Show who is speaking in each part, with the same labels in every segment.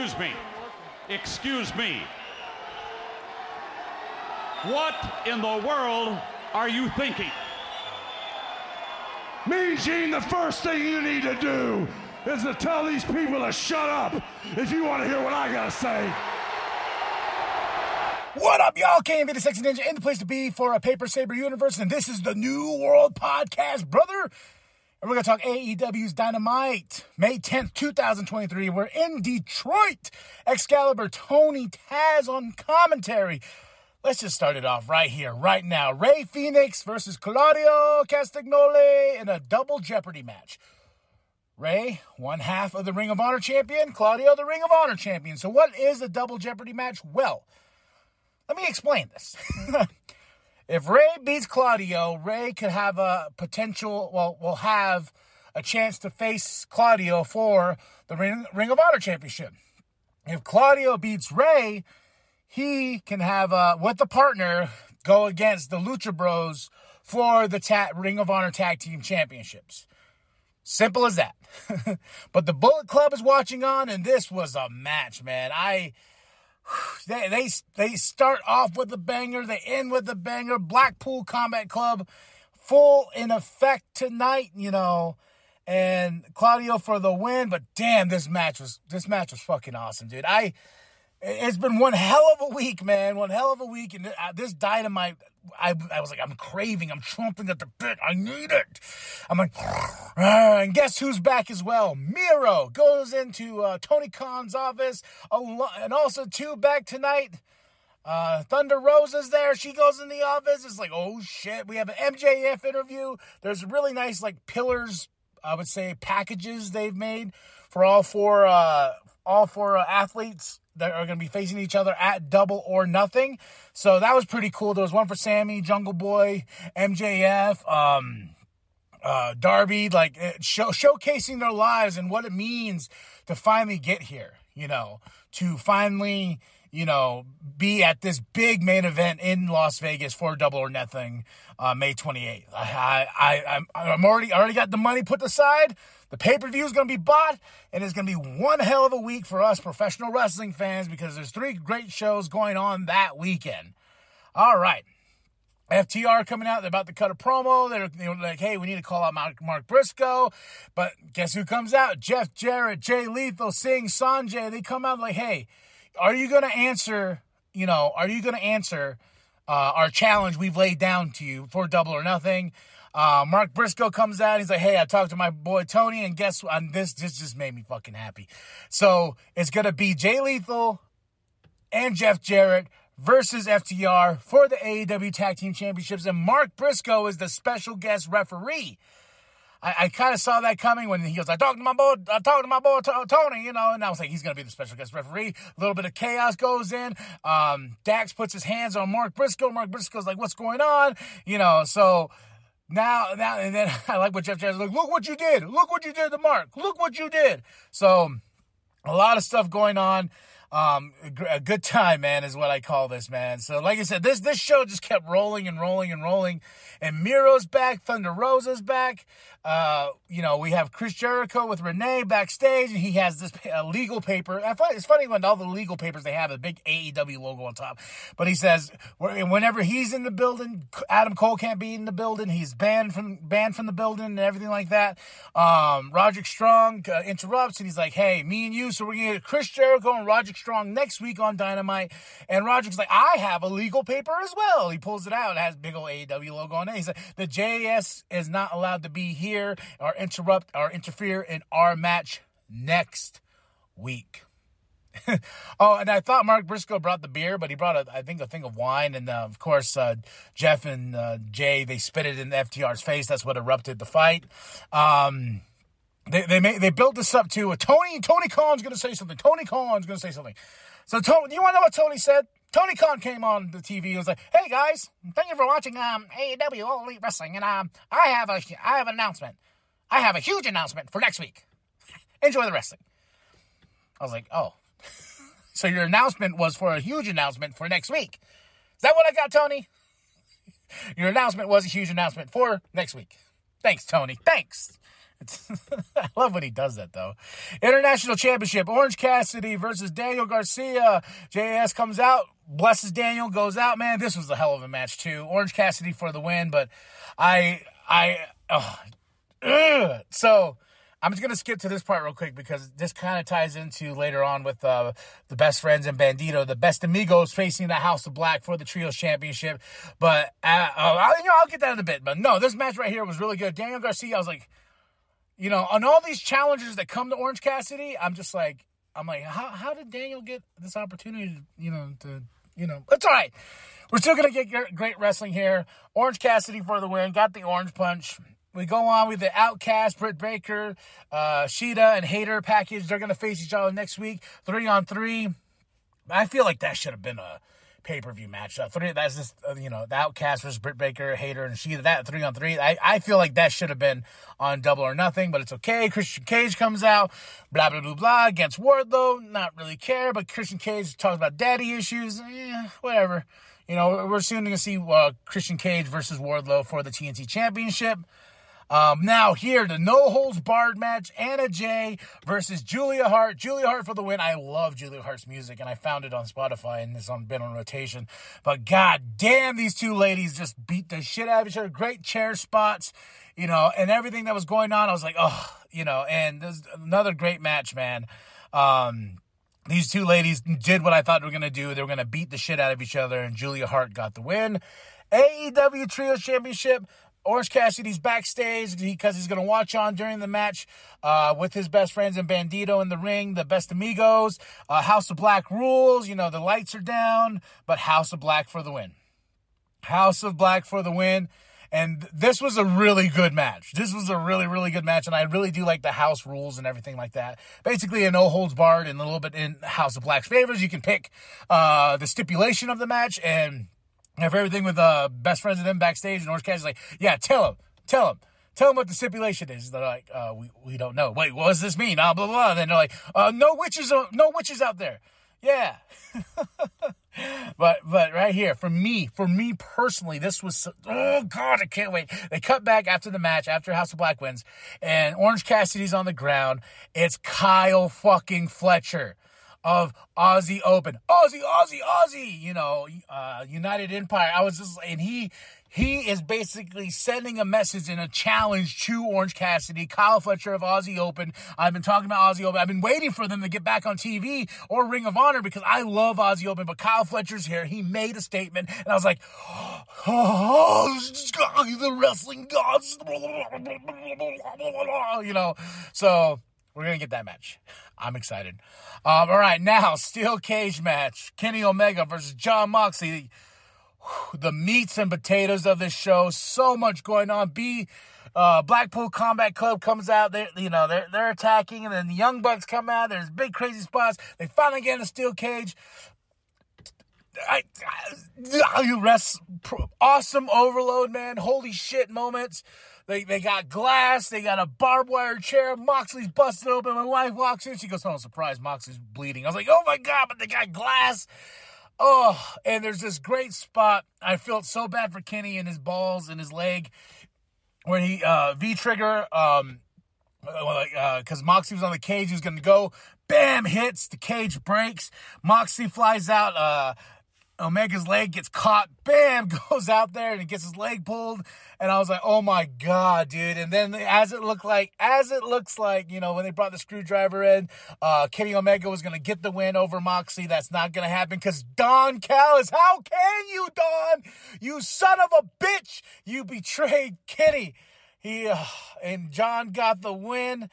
Speaker 1: Excuse me. Excuse me. What in the world are you thinking?
Speaker 2: Me, Gene, the first thing you need to do is to tell these people to shut up if you want to hear what I gotta say.
Speaker 3: What up, y'all? KMB the Sexy Ninja in the place to be for a Paper Saber universe, and this is the New World Podcast, brother. And we're gonna talk AEW's Dynamite, May 10th, 2023. We're in Detroit. Excalibur, Tony Taz on commentary. Let's just start it off right here, right now. Rey Fenix versus Claudio Castagnoli in a double Jeopardy match. Rey, one half of the Ring of Honor champion, Claudio, the Ring of Honor champion. So, what is a double Jeopardy match? Well, let me explain this. if Rey beats Claudio, Rey could have a potential, well, will have a chance to face Claudio for the Ring, Ring of Honor championship. If Claudio beats Rey, he can have a, with the partner go against the Lucha Bros for the ta- Ring of Honor Tag Team Championships. Simple as that. but the Bullet Club is watching on, and this was a match, man. I they they they start off with a banger, they end with a banger. Blackpool Combat Club full in effect tonight, you know. And Claudio for the win, but damn, this match was this match was fucking awesome, dude. I it's been one hell of a week, man. One hell of a week. And uh, this dynamite, I, I was like, I'm craving, I'm chomping at the bit. I need it. I'm like, and guess who's back as well? Miro goes into uh, Tony Khan's office, and also, too, back tonight. Uh, Thunder Rosa's there. She goes in the office. It's like, oh shit. We have an MJF interview. There's really nice, like, pillars, I would say, packages they've made for all four, uh, all four uh, athletes that are going to be facing each other at double or nothing. So that was pretty cool. There was one for Sammy, Jungle Boy, MJF, um, uh, Darby, like show, showcasing their lives and what it means to finally get here, you know, to finally, you know, be at this big main event in Las Vegas for Double or Nothing, uh, May 28th. I, I, I'm, I'm already, already got the money put aside. The pay per view is going to be bought, and it's going to be one hell of a week for us professional wrestling fans because there's three great shows going on that weekend. All right. FTR coming out. They're about to cut a promo. They're, they're, like, hey, we need to call out Mark, Mark Briscoe. But guess who comes out? Jeff Jarrett, Jay Lethal, Singh, Sonjay. They come out like, hey, are you going to answer, you know, are you going to answer uh, our challenge we've laid down to you for double or nothing? Uh, Mark Briscoe comes out. He's like, "Hey, I talked to my boy Tony, and guess what? And this this just made me fucking happy." So it's gonna be Jay Lethal and Jeff Jarrett versus FTR for the AEW Tag Team Championships, and Mark Briscoe is the special guest referee. I, I kind of saw that coming when he goes, I talked to my boy, I talked to my boy Tony, you know, and I was like, he's going to be the special guest referee. A little bit of chaos goes in. Um, Dax puts his hands on Mark Briscoe. Mark Briscoe's like, what's going on? You know, so now, now, and then I like what Jeff Jarrett's like, look what you did. Look what you did to Mark. Look what you did. So, a lot of stuff going on. Um, a good time, man, is what I call this, man. So, like I said, this this show just kept rolling and rolling and rolling. And Miro's back, Thunder Rosa's back. Uh, you know, we have Chris Jericho with Renee backstage, and he has this uh, legal paper. It's funny when all the legal papers they have a big AEW logo on top. But he says whenever he's in the building, Adam Cole can't be in the building. He's banned from banned from the building and everything like that. Um, Roderick Strong uh, interrupts, and he's like, "Hey, me and you, so we're gonna get Chris Jericho and Roderick Strong next week on Dynamite." And Roderick's like, "I have a legal paper as well." He pulls it out. It has big old AEW logo on it. He said, "The JAS is not allowed to be here." here or interrupt or interfere in our match next week. oh, and I thought Mark Briscoe brought the beer, but he brought, a, I think, a thing of wine. And uh, of course, uh, Jeff and uh, Jay they spit it in FTR's face. That's what erupted the fight. Um, they they made, they built this up to a Tony Tony Khan's going to say something. Tony Khan's going to say something. So Tony, do you want to know what Tony said? Tony Khan came on the TV and was like, "Hey guys, thank you for watching um, AEW All Elite Wrestling, and um, I have a I have an announcement. I have a huge announcement for next week. Enjoy the wrestling." I was like, "Oh, so your announcement was for a huge announcement for next week? Is that what I got, Tony? your announcement was a huge announcement for next week. Thanks, Tony. Thanks." I love when he does that though. International Championship: Orange Cassidy versus Daniel Garcia. JAS comes out, blesses Daniel, goes out. Man, this was a hell of a match too. Orange Cassidy for the win, but I I oh, so. I'm just gonna skip to this part real quick because this kind of ties into later on with uh, the best friends and Bandito, the best amigos facing the House of Black for the Trios Championship. But uh, uh, you know, I'll get that in a bit. But no, this match right here was really good. Daniel Garcia, I was like, you know, on all these challenges that come to Orange Cassidy, I'm just like, I'm like, how how did Daniel get this opportunity? To, you know, to you know, it's all right. We're still gonna get great wrestling here. Orange Cassidy for the win. Got the orange punch. We go on with the Outcast, Britt Baker, uh, Shida, and Hayter package. They're going to face each other next week, three on three. I feel like that should have been a pay per view match. Uh, three, that's just, uh, you know, the Outcast versus Britt Baker, Hayter, and Shida. That three on three. I, I feel like that should have been on double or nothing, but it's okay. Christian Cage comes out, blah, blah, blah, blah, against Wardlow. Not really care, but Christian Cage talks about daddy issues. Eh, whatever. You know, we're soon to see uh, Christian Cage versus Wardlow for the TNT Championship. Um, now here, the no holds barred match: Anna Jay versus Julia Hart. Julia Hart for the win. I love Julia Hart's music, and I found it on Spotify and it's on been on rotation. But god damn, these two ladies just beat the shit out of each other. Great chair spots, you know, and everything that was going on. I was like, oh, you know, and there's another great match, man. Um, these two ladies did what I thought they were going to do. They were going to beat the shit out of each other, and Julia Hart got the win. AEW Trio Championship. Orange Cassidy's backstage because he's going to watch on during the match uh, with his best friends and Bandito in the ring, the best amigos. Uh, House of Black rules, you know, the lights are down, but House of Black for the win. House of Black for the win. And this was a really good match. This was a really, really good match. And I really do like the house rules and everything like that. Basically, a no holds barred and a little bit in House of Black's favors. You can pick uh, the stipulation of the match and after everything with uh, best friends of them backstage, and Orange Cassidy's like, yeah, tell him, tell him. Tell them what the stipulation is. They're like, uh, we, we don't know. Wait, what does this mean? Ah, blah, blah, blah. then they're like, uh, no witches, uh, no witches out there. Yeah. but, but right here, for me, for me personally, this was, oh God, I can't wait. They cut back after the match, after House of Black wins, and Orange Cassidy's on the ground. It's Kyle fucking Fletcher of Aussie Open. Aussie, Aussie, Aussie, you know, uh, United Empire. I was just, and he, he is basically sending a message and a challenge to Orange Cassidy, Kyle Fletcher of Aussie Open. I've been talking about Aussie Open. I've been waiting for them to get back on TV or Ring of Honor because I love Aussie Open, but Kyle Fletcher's here. He made a statement, and I was like, oh, the wrestling gods, you know. So we're gonna get that match. I'm excited. Um, all right, now steel cage match: Kenny Omega versus Jon Moxley. The meats and potatoes of this show. So much going on. B uh, Blackpool Combat Club comes out. They, you know, they're they're attacking, and then the Young Bucks come out. There's big crazy spots. They finally get in a steel cage. I, I, I rest awesome overload, man. Holy shit moments. They, they got glass. They got a barbed wire chair. Moxley's busted open. My wife walks in. She goes, "Oh, surprise! Moxley's bleeding." I was like, "Oh my god!" But they got glass. Oh, and there's this great spot. I felt so bad for Kenny and his balls and his leg when he uh, V trigger. Um, because uh, Moxley was on the cage, he was gonna go. Bam! Hits the cage breaks. Moxley flies out. Uh, Omega's leg gets caught, bam, goes out there and he gets his leg pulled. And I was like, oh my God, dude. And then as it looked like, as it looks like, you know, when they brought the screwdriver in, uh, Kenny Omega was going to get the win over Moxley. That's not going to happen because Don Callis, how can you, Don? You son of a bitch. You betrayed Kenny. He, uh, and John got the win.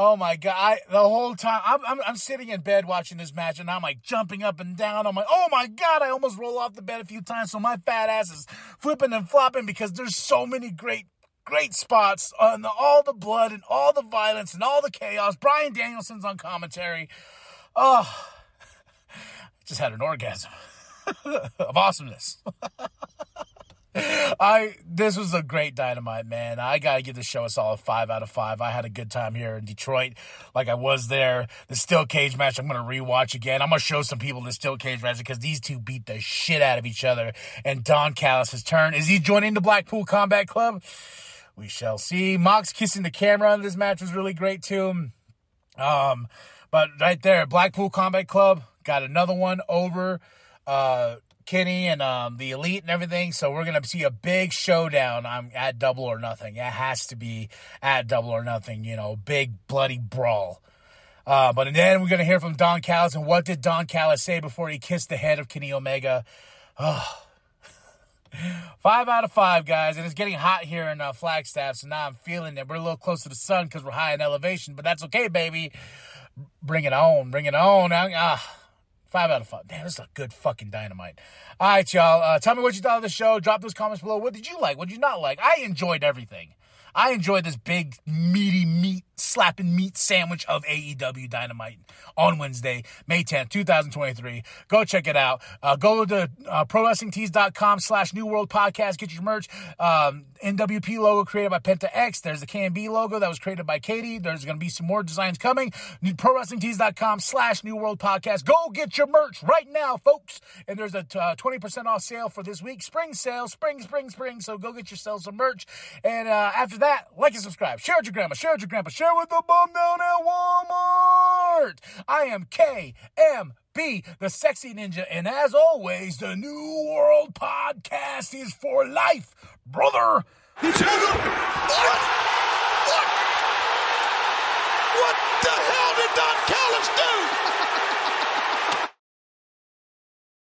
Speaker 3: Oh my god! I, the whole time I'm, I'm, I'm sitting in bed watching this match, and I'm like jumping up and down. I'm like, oh my god! I almost roll off the bed a few times, so my fat ass is flipping and flopping because there's so many great great spots on the, all the blood and all the violence and all the chaos. Bryan Danielson's on commentary. Oh, I just had an orgasm of awesomeness. I this was a great dynamite, man. I gotta give the show us all a solid five out of five. I had a good time here in Detroit, like I was there. The steel cage match, I'm gonna rewatch again. I'm gonna show some people the steel cage match because these two beat the shit out of each other. And Don Callis' turn is he joining the Blackpool Combat Club? We shall see. Mox kissing the camera on this match was really great too. Um, but right there, Blackpool Combat Club got another one over uh, Kenny and um, the Elite and everything. So we're gonna see a big showdown. I'm at Double or Nothing. It has to be at Double or Nothing. You know, big bloody brawl. Uh, but then we're gonna hear from Don Callis and what did Don Callis say before he kissed the head of Kenny Omega? Oh. Five out of five, guys, and it's getting hot here in uh, Flagstaff, so now I'm feeling it. We're a little close to the sun because we're high in elevation, but that's okay, baby. Bring it on, bring it on. Ah, Five out of five. Damn, this is a good fucking dynamite. All right, y'all. Uh, tell me what you thought of the show. Drop those comments below. What did you like? What did you not like? I enjoyed everything. I enjoyed this big, meaty meat, slapping meat sandwich of AEW Dynamite on Wednesday, May 10th, 2023. Go check it out. Uh, go to uh, ProWrestlingTees.com slash New World Podcast. Get your merch. Um, NWP logo created by Penta X. There's the KMB logo that was created by Katie. There's going to be some more designs coming. ProWrestlingTees.com slash New World Podcast. Go get your merch right now, folks. And there's a uh, 20% off sale for this week. Spring sale. Spring, spring, spring. So go get yourselves some merch. And uh, after after that, like and subscribe. Share with your grandma. Share with your grandpa. Share with the bum down at Walmart. I am KMB, the sexy ninja. And as always, the New World Podcast is for life, brother. It's what? What? What the hell did Don K-